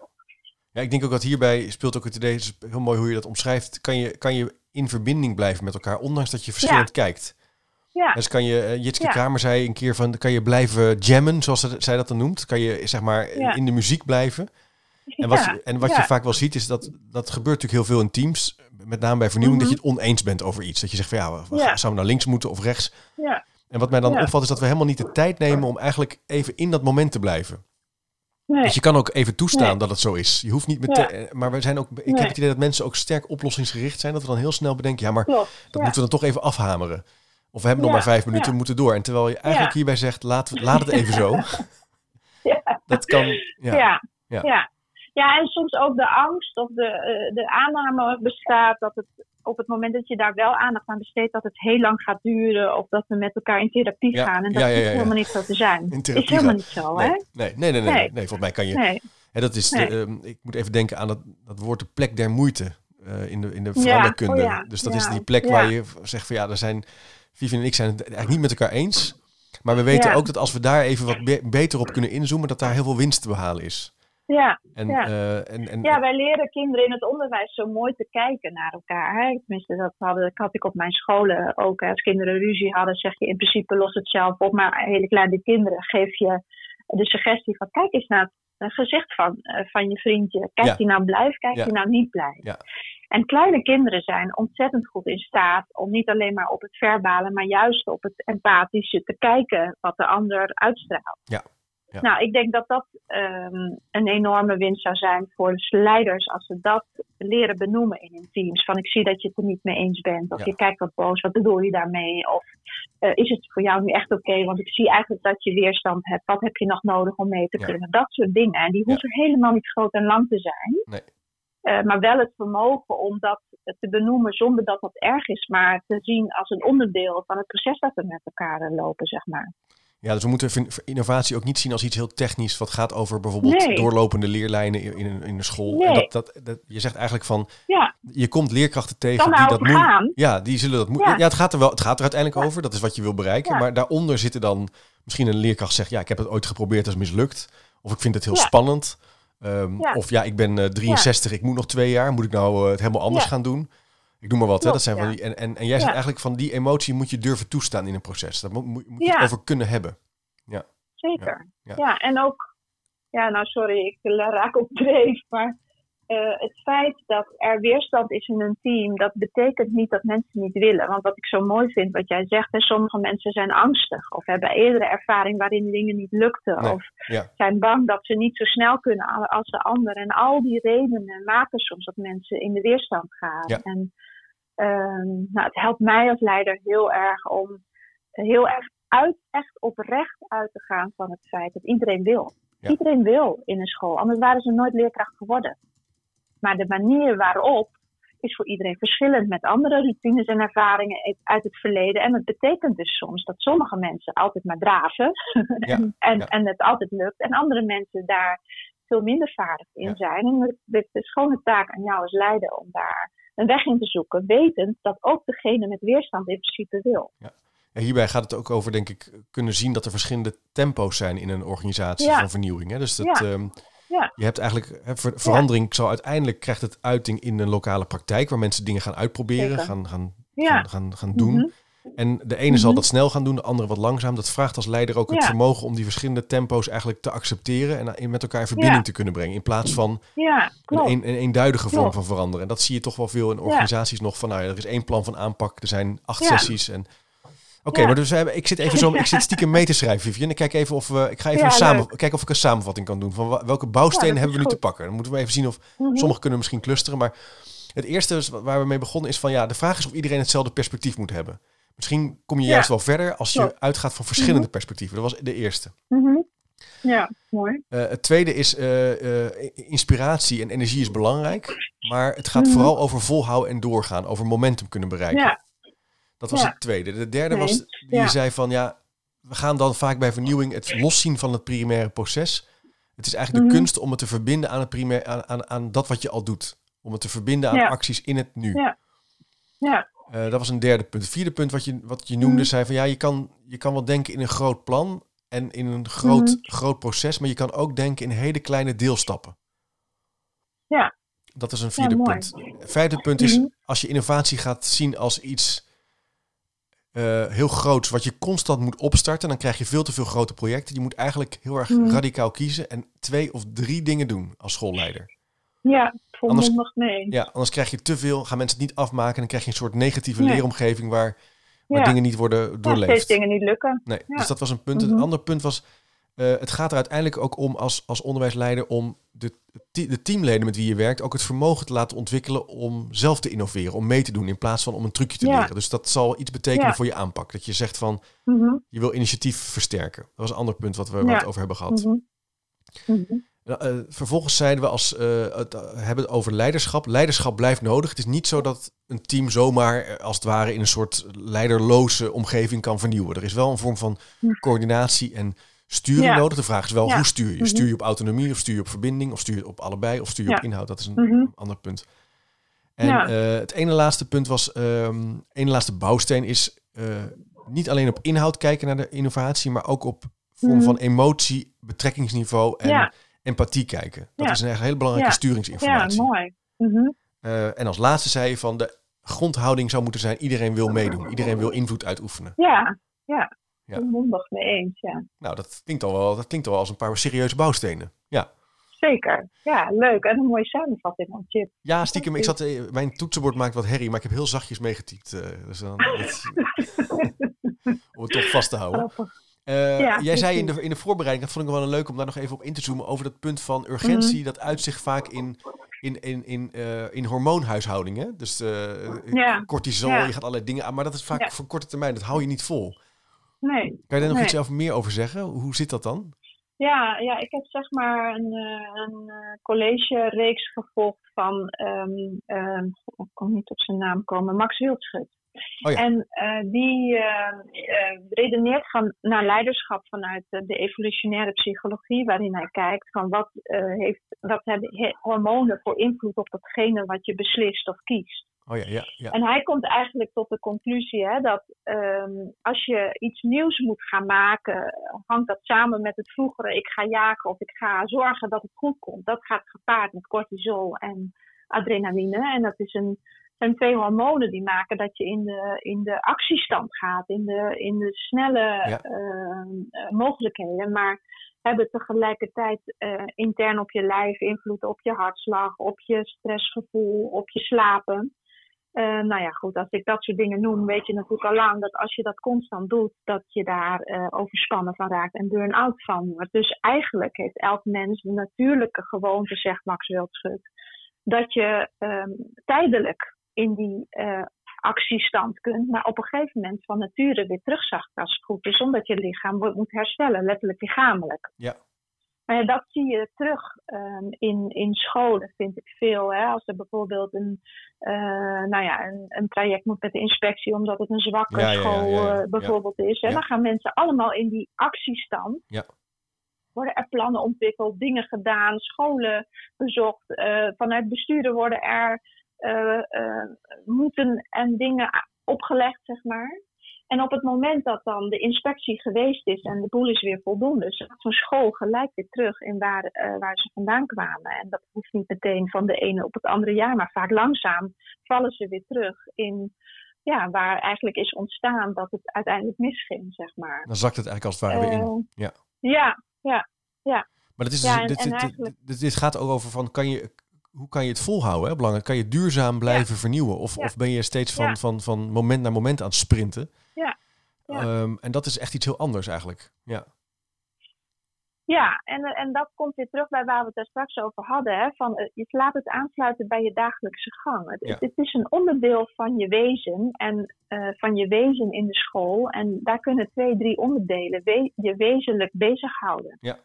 Ja, ik denk ook dat hierbij speelt ook het idee, is heel mooi hoe je dat omschrijft. Kan je, kan je in verbinding blijven met elkaar, ondanks dat je verschillend kijkt. Ja. Dus kan je, uh, Jitske Kramer zei een keer van, kan je blijven jammen, zoals zij dat dan noemt. Kan je zeg maar in de muziek blijven. En wat, en wat je vaak wel ziet is dat, dat gebeurt natuurlijk heel veel in teams. Met name bij vernieuwing, dat je het oneens bent over iets. Dat je zegt van ja, zouden we nou links moeten of rechts? Ja. En wat mij dan opvalt is dat we helemaal niet de tijd nemen om eigenlijk even in dat moment te blijven. Nee. Dus je kan ook even toestaan dat het zo is. Je hoeft niet meteen. Eh, maar we zijn ook. Ik heb het idee dat mensen ook sterk oplossingsgericht zijn. Dat we dan heel snel bedenken. Ja, maar dat moeten we dan toch even afhameren. Of we hebben nog maar vijf minuten, we moeten door. En terwijl je eigenlijk hierbij zegt, laat, laat het even zo. Dat kan.
ja. ja. Ja, en soms ook de angst of de, uh, de aanname bestaat dat het op het moment dat je daar wel aandacht aan besteedt, dat het heel lang gaat duren of dat we met elkaar in therapie gaan. En dat ja, ja, is helemaal niet zo te zijn. Het is helemaal niet zo,
nee.
hè?
Nee, nee, nee, nee, nee. volgens mij kan je. Nee. Hè, dat is de, uh, ik moet even denken aan dat, dat woord de plek der moeite uh, in de, in de veranderkunde. Oh, dus dat is die plek waar je zegt van ja, er zijn, Vivian en ik zijn het eigenlijk niet met elkaar eens. Maar we weten ook dat als we daar even wat be beter op kunnen inzoomen, dat daar heel veel winst te behalen is.
Ja, en, ja. Uh, en, en, ja, wij leren kinderen in het onderwijs zo mooi te kijken naar elkaar. Hè? Tenminste, dat hadden, had ik op mijn scholen ook. Als kinderen ruzie hadden, zeg je in principe los het zelf op. Maar hele kleine kinderen geef je de suggestie van kijk eens naar het gezicht van, uh, van je vriendje. Kijk ja. nou blij, kijk ja. nou niet blij. Ja. En kleine kinderen zijn ontzettend goed in staat om niet alleen maar op het verbalen, maar juist op het empathische te kijken wat de ander uitstraalt.
Ja.
Ja. Nou, ik denk dat dat um, een enorme winst zou zijn voor de leiders als ze dat leren benoemen in hun teams. Van ik zie dat je het er niet mee eens bent. Of ja. je kijkt wat boos, wat bedoel je daarmee? Of uh, is het voor jou nu echt oké? Okay? Want ik zie eigenlijk dat je weerstand hebt. Wat heb je nog nodig om mee te kunnen? Dat soort dingen. En die hoeven helemaal niet groot en lang te zijn.
Nee.
Uh, maar wel het vermogen om dat te benoemen zonder dat dat erg is, maar te zien als een onderdeel van het proces dat we met elkaar lopen, zeg maar.
Ja, dus we moeten innovatie ook niet zien als iets heel technisch, wat gaat over bijvoorbeeld nee. doorlopende leerlijnen in een, in een school. Nee. En dat, dat, dat, je zegt eigenlijk van,
ja.
je komt leerkrachten tegen die dat moeten. Ja, die zullen dat moeten. Ja. ja. het gaat er wel, het gaat er uiteindelijk over. Dat is wat je wil bereiken. Maar daaronder zitten dan misschien een leerkracht zegt, ja, ik heb het ooit geprobeerd, dat is mislukt. Of ik vind het heel spannend. Um, of ja, ik ben uh, 63, ik moet nog twee jaar. Moet ik nou uh, het helemaal anders gaan doen? Ik noem maar wat, hè? Dat zijn van die, en, en, en jij zegt eigenlijk van die emotie moet je durven toestaan in een proces. Daar moet, moet, je over kunnen hebben. Ja.
Zeker. Ja. en ook, ja, nou sorry, ik raak op dreef, maar uh, het feit dat er weerstand is in een team, dat betekent niet dat mensen niet willen. Want wat ik zo mooi vind, wat jij zegt, hè, sommige mensen zijn angstig of hebben eerdere ervaring waarin dingen niet lukten.
Nee,
of
ja.
zijn bang dat ze niet zo snel kunnen als de ander. En al die redenen maken soms dat mensen in de weerstand gaan.
Ja.
En um, nou, het helpt mij als leider heel erg om heel erg uit, echt oprecht uit te gaan van het feit dat iedereen wil. Iedereen wil in een school, anders waren ze nooit leerkracht geworden. Maar de manier waarop is voor iedereen verschillend met andere routines en ervaringen uit het verleden. En dat betekent dus soms dat sommige mensen altijd maar draven en, en, en, het altijd lukt. En andere mensen daar veel minder vaardig in zijn. En het is gewoon een taak aan jou als leider om daar een weg in te zoeken, wetend dat ook degene met weerstand in principe wil.
Ja. En hierbij gaat het ook over, denk ik, kunnen zien dat er verschillende tempo's zijn in een organisatie van vernieuwing. Hè? Dus dat, ja. Ehm, ja. je hebt eigenlijk ver, verandering, zal uiteindelijk krijgt het uiting in een lokale praktijk, waar mensen dingen gaan uitproberen, gaan, gaan, gaan, gaan, gaan, doen. Mhm. En de ene zal mhm. dat snel gaan doen, de andere wat langzaam. Dat vraagt als leider ook het vermogen om die verschillende tempo's eigenlijk te accepteren en met elkaar in verbinding te kunnen brengen. In plaats van ja, een, een, eenduidige vorm van veranderen. En dat zie je toch wel veel in organisaties nog van, nou ja, er is één plan van aanpak, er zijn acht sessies en Oké, maar dus we hebben, ik zit even zo, ik zit stiekem mee te schrijven, Vivian. Ik kijk even of we, ik ga even een samen, kijken of ik een samenvatting kan doen van welke bouwstenen hebben we nu te pakken. Dan moeten we even zien of mm sommige kunnen misschien clusteren, maar het eerste waar we mee begonnen is van ja, de vraag is of iedereen hetzelfde perspectief moet hebben. Misschien kom je juist wel verder als je uitgaat van verschillende mhm. perspectieven. Dat was de eerste.
Mhm. Ja, mooi.
Uh, het tweede is uh, uh, inspiratie en energie is belangrijk, maar het gaat mhm. vooral over volhouden en doorgaan, over momentum kunnen bereiken. Ja. Dat was het tweede. De derde was die je zei van ja, we gaan dan vaak bij vernieuwing het loszien van het primaire proces. Het is eigenlijk de kunst om het te verbinden aan, het primair, aan, aan, aan dat wat je al doet. Om het te verbinden aan acties in het nu.
Ja. ja.
Uh, dat was een derde punt. Het vierde punt wat je, wat je noemde, mm. zei van ja, je kan, je kan wel denken in een groot plan en in een groot, mhm. groot proces, maar je kan ook denken in hele kleine deelstappen.
Ja.
Dat is een vierde punt. vijfde punt is, mhm. als je innovatie gaat zien als iets uh, heel groots wat je constant moet opstarten, dan krijg je veel te veel grote projecten. Je moet eigenlijk heel erg mhm. radicaal kiezen en twee of drie dingen doen als schoolleider.
Ja, volmondig.
Ja, anders krijg je te veel, gaan mensen het niet afmaken en dan krijg je een soort negatieve leeromgeving waar, waar dingen niet worden doorleefd. Ja,
steeds dingen niet lukken.
Nee, dus dat was een punt. Mm Een ander punt was, uh, het gaat er uiteindelijk ook om als, als onderwijsleider om de, de teamleden met wie je werkt ook het vermogen te laten ontwikkelen om zelf te innoveren, om mee te doen in plaats van om een trucje te leren. Dus dat zal iets betekenen voor je aanpak. Dat je zegt van mhm. je wil initiatief versterken. Dat was een ander punt wat we het over hebben gehad. Mm -hmm. Uh, vervolgens zeiden we als uh, het hebben over leiderschap. Leiderschap blijft nodig. Het is niet zo dat een team zomaar als het ware in een soort leiderloze omgeving kan vernieuwen. Er is wel een vorm van coördinatie en sturing nodig. De vraag is wel, hoe stuur je? Mhm. Stuur je op autonomie of stuur je op verbinding of stuur je op allebei of stuur je op inhoud? Dat is een mhm. ander punt. En het ene laatste punt was, um, ene laatste bouwsteen is niet alleen op inhoud kijken naar de innovatie, maar ook op vorm mhm. van emotie, betrekkingsniveau en empathie kijken. Dat is een hele belangrijke sturingsinformatie.
Ja, mooi.
Uh, en als laatste zei je van de grondhouding zou moeten zijn, iedereen wil meedoen. Iedereen wil invloed uitoefenen.
Ja, ja. Ja. Mondig mee eens, ja.
Nou, dat klinkt al wel, dat klinkt al wel als een paar serieuze bouwstenen. Ja.
Zeker. Ja, leuk. En een mooie samenvatting van Chip.
Ja, stiekem. Ik zat, eh, mijn toetsenbord maakt wat herrie, maar ik heb heel zachtjes meegetypt. Uh, dus dan, om het toch vast te houden. Uh, jij zei in de, in de voorbereiding, dat vond ik wel leuk om daar nog even op in te zoomen, over dat punt van urgentie. Mhm. Dat uitzicht vaak in, in, in, in, uh, in hormoonhuishoudingen. Dus uh, cortisol, je gaat allerlei dingen aan. Maar dat is vaak voor korte termijn, dat hou je niet vol.
Nee.
Kan je daar nog iets over meer over zeggen? Hoe zit dat dan?
Ja, ja ik heb zeg maar een, eh, een eh, college-reeks gevolgd van, um, um, ik kon niet op zijn naam komen, Max Wildschut. Oh ja. En uh, die uh, redeneert van, naar leiderschap vanuit de evolutionaire psychologie, waarin hij kijkt van wat, heeft, wat hebben hormonen voor invloed op datgene wat je beslist of kiest.
Oh ja, ja, ja.
En hij komt eigenlijk tot de conclusie hè, dat um, als je iets nieuws moet gaan maken, hangt dat samen met het vroegere ik ga jagen of ik ga zorgen dat het goed komt. Dat gaat gepaard met cortisol en adrenaline. En dat is een, zijn twee hormonen die maken dat je in de, in de actiestand gaat, in de, in de snelle uh, mogelijkheden. Maar hebben tegelijkertijd uh, intern op je lijf invloed op je hartslag, op je stressgevoel, op je slapen. Uh, nou ja, goed, als ik dat soort dingen noem, weet je natuurlijk al lang dat als je dat constant doet, dat je daar uh, overspannen van raakt en burn-out van wordt. Dus eigenlijk heeft elk mens de natuurlijke gewoonte, zegt Max Wildschut, dat je um, tijdelijk in die uh, actiestand kunt, maar op een gegeven moment van nature weer terugzakt als het goed is, omdat je lichaam moet herstellen, letterlijk lichamelijk.
Ja.
Maar ja, dat zie je terug um, in, in scholen, vind ik veel. Hè? Als er bijvoorbeeld een, uh, nou ja, een, een, traject moet met de inspectie, omdat het een zwakke
Ja,
school
ja,
uh, bijvoorbeeld is. Hè? Dan gaan mensen allemaal in die actiestand.
Ja.
Worden er plannen ontwikkeld, dingen gedaan, scholen bezocht. eh, vanuit besturen worden er eh, eh, moeten en dingen opgelegd, zeg maar. En op het moment dat dan de inspectie geweest is en de boel is weer voldoende, zo'n school gelijk weer terug in waar, eh, waar ze vandaan kwamen. En dat hoeft niet meteen van de ene op het andere jaar, maar vaak langzaam vallen ze weer terug in ja, waar eigenlijk is ontstaan dat het uiteindelijk misging, zeg maar.
Dan zakt het eigenlijk als het ware weer in.
Eh,
Ja.
Ja, ja, ja.
Maar dat is,
ja,
dus-
en-
dit,
en
dit-
eigenlijk-
dit, dit gaat ook over van, kan je, hoe kan je het volhouden? Hè? Belangrijk. Kan je duurzaam blijven vernieuwen? Of,
Ja.
of ben je steeds van,
Ja.
van, van moment naar moment aan het sprinten?
Ja.
Ehm, en dat is echt iets heel anders eigenlijk. Ja,
Ja, en, en dat komt weer terug bij waar we het daar straks over hadden. Hè, van, eh, je laat het aansluiten bij je dagelijkse gang. Het, is een onderdeel van je wezen en eh, van je wezen in de school. En daar kunnen twee, drie onderdelen we- je wezenlijk bezighouden.
Ja.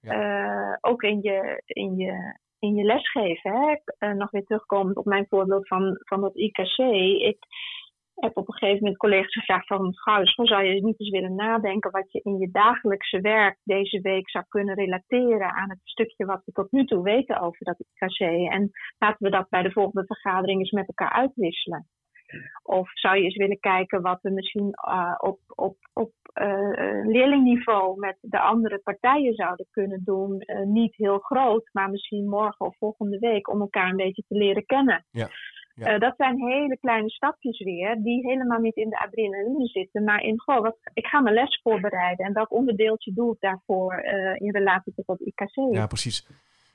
Ja.
Eh, ook in je, in je, in je lesgeven. Hè. Eh, nog weer terugkomend op mijn voorbeeld van, van dat IKC. Ik, heb op een gegeven moment collega's gevraagd van... Gauws, zou je niet eens willen nadenken wat je in je dagelijkse werk deze week zou kunnen relateren aan het stukje wat we tot nu toe weten over dat IKC. En laten we dat bij de volgende vergadering eens met elkaar uitwisselen. Of zou je eens willen kijken wat we misschien uh, op, op, op uh, leerlingniveau met de andere partijen zouden kunnen doen. Uh, niet heel groot, maar misschien morgen of volgende week om elkaar een beetje te leren kennen.
Ja. Ja.
Dat zijn hele kleine stapjes weer, die helemaal niet in de adrenaline zitten, maar in, goh, wat, ik ga mijn les voorbereiden en welk onderdeeltje doe ik daarvoor in relatie tot dat IKC?
Ja, precies.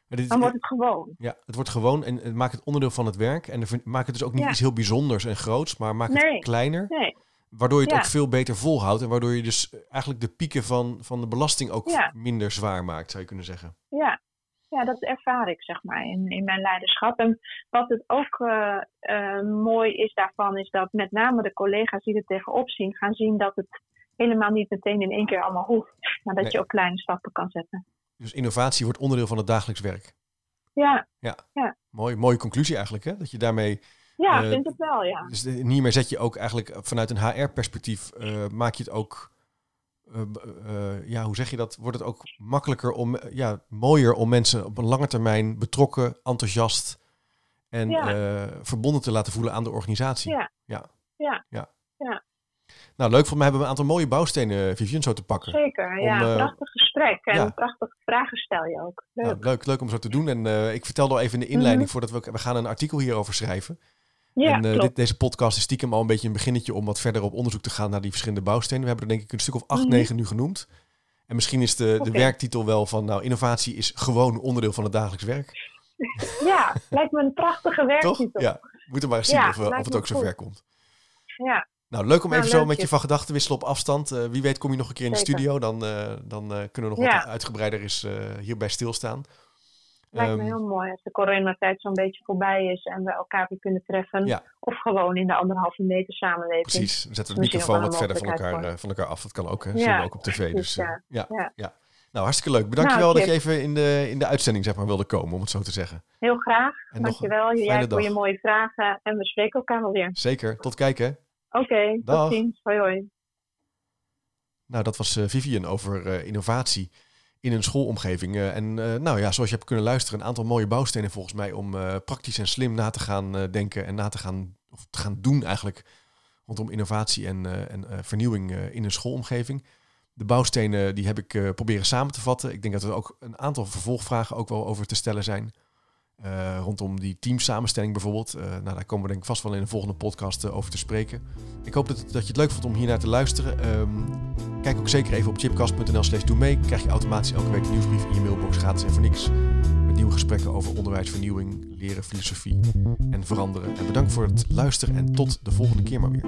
Dit, Dan wordt het gewoon.
Ja, het wordt gewoon en het maakt het onderdeel van het werk. En maak het dus ook niet
ja.
iets heel bijzonders en groots, maar maak
nee.
het kleiner.
Nee.
Waardoor je het
Ja.
ook veel beter volhoudt. En waardoor je dus eigenlijk de pieken van, van de belasting ook
Ja.
minder zwaar maakt, zou je kunnen zeggen.
Ja, ja, dat ervaar ik zeg maar in, in mijn leiderschap. En wat het ook uh, uh, mooi is daarvan, is dat met name de collega's die er tegenop zien, gaan zien dat het helemaal niet meteen in één keer allemaal hoeft. Maar dat
Nee.
je ook kleine stappen kan zetten.
Dus innovatie wordt onderdeel van het dagelijks werk.
Ja,
Mooi, mooie conclusie eigenlijk, hè? Dat je daarmee...
ja
Eh,
vind ik wel, ja.
Dus hiermee zet je ook eigenlijk vanuit een HR-perspectief... eh, maak je het ook... eh, eh, ja, hoe zeg je dat? Wordt het ook makkelijker om... eh, ja, mooier om mensen op een lange termijn betrokken, enthousiast... en
Ja.
eh, verbonden te laten voelen aan de organisatie.
Ja.
ja.
Ja.
ja.
Ja.
Nou, leuk. Voor mij hebben we een aantal mooie bouwstenen, Vivian, zo te pakken.
Zeker, ja.
Om, eh,
prachtig gesprek en
ja.
prachtige vragen stel je ook. Leuk.
Nou, leuk, leuk om zo te doen. En eh, ik vertelde al even in de inleiding
Mhm.
voordat we... We gaan een artikel hierover schrijven.
ja,
en eh, dit, deze podcast is stiekem al een beetje een beginnetje om wat verder op onderzoek te gaan naar die verschillende bouwstenen. We hebben er denk ik een stuk of acht,
Mhm.
negen nu genoemd. En misschien is de, de werktitel wel van, nou, innovatie is gewoon onderdeel van het dagelijks werk.
Ja, lijkt me een prachtige
Toch?
werktitel.
Ja, we moeten maar eens zien
Ja,
of, of het ook zo
goed.
ver komt.
Ja,
Nou, leuk om
Nou,
even zo met je van gedachten wisselen op afstand. Eh, wie weet kom je nog een keer in de studio. Dan, eh, dan eh, kunnen we nog
Ja.
wat uitgebreider eens eh, hierbij stilstaan.
lijkt me
Ehm,
heel mooi als de coronatijd zo'n beetje voorbij is en we elkaar weer kunnen treffen.
Ja.
Of gewoon in de anderhalve meter samenleving.
Precies, we zetten de microfoon
wel
wat verder van elkaar, van elkaar af. Dat kan ook, hè.
Ja,
zien we ook op tv. Dus,
ja.
ja. Ja. Nou, hartstikke leuk. Bedankt je wel dat je even in de, in de uitzending zeg maar, wilde komen, om het zo te zeggen.
Heel graag.
En een
Dankjewel. Jij voor je mooie vragen. En we spreken elkaar wel weer.
Zeker. Tot kijken.
Oké,
Dag.
tot ziens. Hoi hoi.
Nou, dat was eh, Vivian over eh, innovatie in een schoolomgeving. Eh, en nou ja, zoals je hebt kunnen luisteren, een aantal mooie bouwstenen volgens mij om praktisch en slim na te gaan denken en na te gaan, of te gaan doen eigenlijk rondom innovatie en, en vernieuwing in een schoolomgeving. De bouwstenen die heb ik proberen samen te vatten. Ik denk dat er ook een aantal vervolgvragen ook wel over te stellen zijn. Eh, rondom die teamsamenstelling bijvoorbeeld. Eh, nou, daar komen we denk ik vast wel in de volgende podcast eh, over te spreken. Ik hoop dat, dat je het leuk vond om hiernaar te luisteren. Ehm, kijk ook zeker even op chipcast.nl/doe mee. Krijg je automatisch elke week een nieuwsbrief in je mailbox gratis en voor niks. Met nieuwe gesprekken over onderwijsvernieuwing, leren, filosofie en veranderen. En bedankt voor het luisteren en tot de volgende keer maar weer.